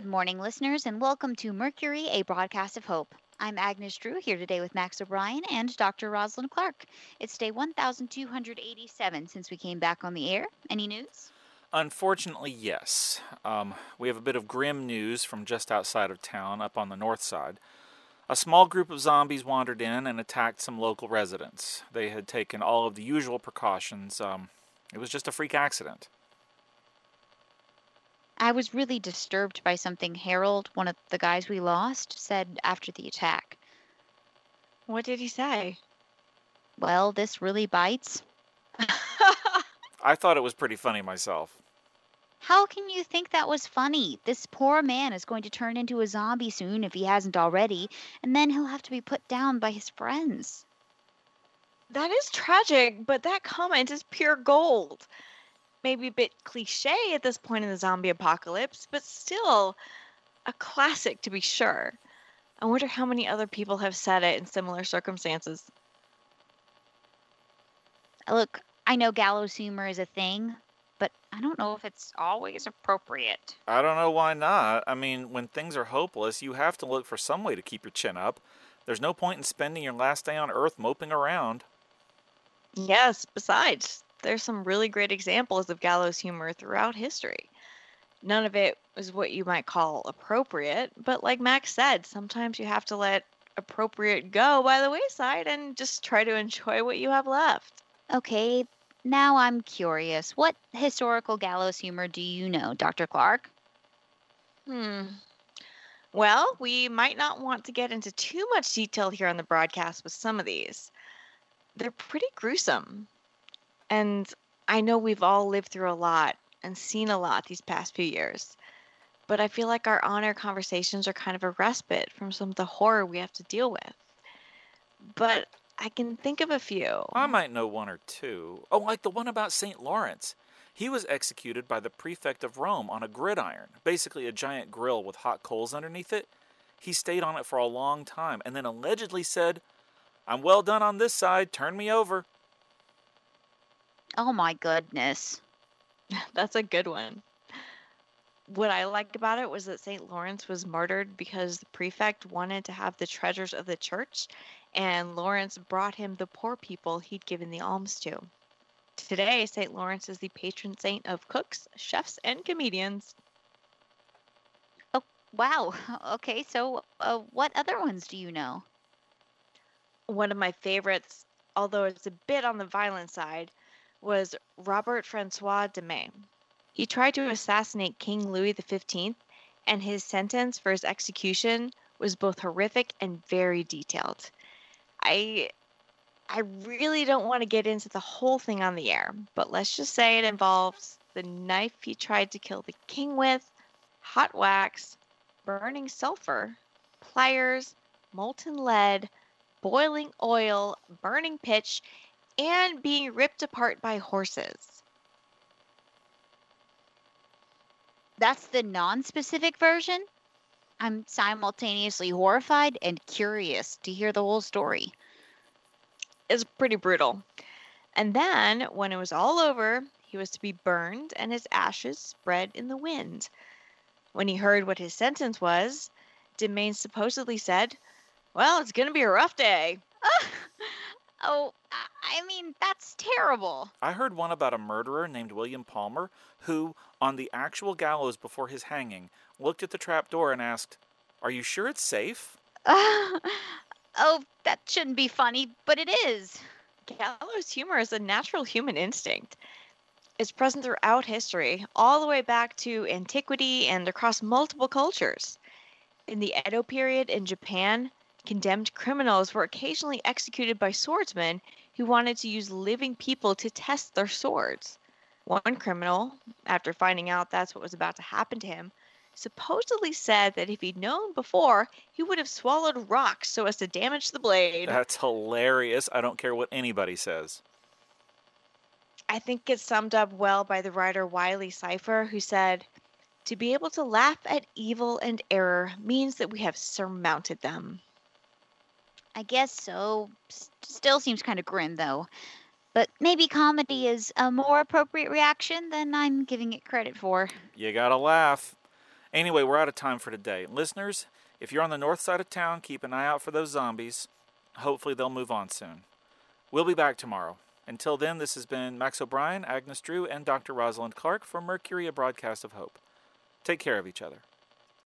Good morning, listeners, and welcome to Mercury, a broadcast of hope. I'm Agnes Drew here today with Max O'Brien and Dr. Rosalind Clark. It's day 1287 since we came back on the air. Any news? Unfortunately, yes. Um, we have a bit of grim news from just outside of town, up on the north side. A small group of zombies wandered in and attacked some local residents. They had taken all of the usual precautions. Um, it was just a freak accident. I was really disturbed by something Harold, one of the guys we lost, said after the attack. What did he say? Well, this really bites. I thought it was pretty funny myself. How can you think that was funny? This poor man is going to turn into a zombie soon if he hasn't already, and then he'll have to be put down by his friends. That is tragic, but that comment is pure gold maybe a bit cliche at this point in the zombie apocalypse, but still a classic to be sure. I wonder how many other people have said it in similar circumstances. Look, I know gallows humor is a thing, but I don't know if it's always appropriate. I don't know why not. I mean, when things are hopeless, you have to look for some way to keep your chin up. There's no point in spending your last day on Earth moping around. Yes, besides, there's some really great examples of gallows humor throughout history. None of it is what you might call appropriate, but like Max said, sometimes you have to let appropriate go by the wayside and just try to enjoy what you have left. Okay, now I'm curious. What historical gallows humor do you know, Dr. Clark? Hmm. Well, we might not want to get into too much detail here on the broadcast with some of these. They're pretty gruesome. And I know we've all lived through a lot and seen a lot these past few years. But I feel like our honor conversations are kind of a respite from some of the horror we have to deal with. But I can think of a few. I might know one or two. Oh, like the one about St. Lawrence. He was executed by the prefect of Rome on a gridiron, basically a giant grill with hot coals underneath it. He stayed on it for a long time and then allegedly said, I'm well done on this side, turn me over. Oh my goodness. That's a good one. What I liked about it was that St. Lawrence was martyred because the prefect wanted to have the treasures of the church, and Lawrence brought him the poor people he'd given the alms to. Today, St. Lawrence is the patron saint of cooks, chefs, and comedians. Oh, wow. Okay, so uh, what other ones do you know? One of my favorites, although it's a bit on the violent side, was Robert Francois Damiens. He tried to assassinate King Louis XV, and his sentence for his execution was both horrific and very detailed. I I really don't want to get into the whole thing on the air, but let's just say it involves the knife he tried to kill the king with, hot wax, burning sulfur, pliers, molten lead, boiling oil, burning pitch, and being ripped apart by horses. That's the non specific version? I'm simultaneously horrified and curious to hear the whole story. It's pretty brutal. And then, when it was all over, he was to be burned and his ashes spread in the wind. When he heard what his sentence was, Damiens supposedly said, Well, it's going to be a rough day. oh, I mean, that's terrible. I heard one about a murderer named William Palmer who, on the actual gallows before his hanging, looked at the trap door and asked, Are you sure it's safe? Uh, oh, that shouldn't be funny, but it is. Gallows humor is a natural human instinct. It's present throughout history, all the way back to antiquity and across multiple cultures. In the Edo period in Japan, condemned criminals were occasionally executed by swordsmen who wanted to use living people to test their swords. One criminal, after finding out that's what was about to happen to him, supposedly said that if he'd known before, he would have swallowed rocks so as to damage the blade. That's hilarious. I don't care what anybody says. I think it's summed up well by the writer Wylie Sypher, who said, To be able to laugh at evil and error means that we have surmounted them. I guess so. S- still seems kind of grim, though. But maybe comedy is a more appropriate reaction than I'm giving it credit for. You gotta laugh. Anyway, we're out of time for today. Listeners, if you're on the north side of town, keep an eye out for those zombies. Hopefully, they'll move on soon. We'll be back tomorrow. Until then, this has been Max O'Brien, Agnes Drew, and Dr. Rosalind Clark from Mercury, a broadcast of hope. Take care of each other.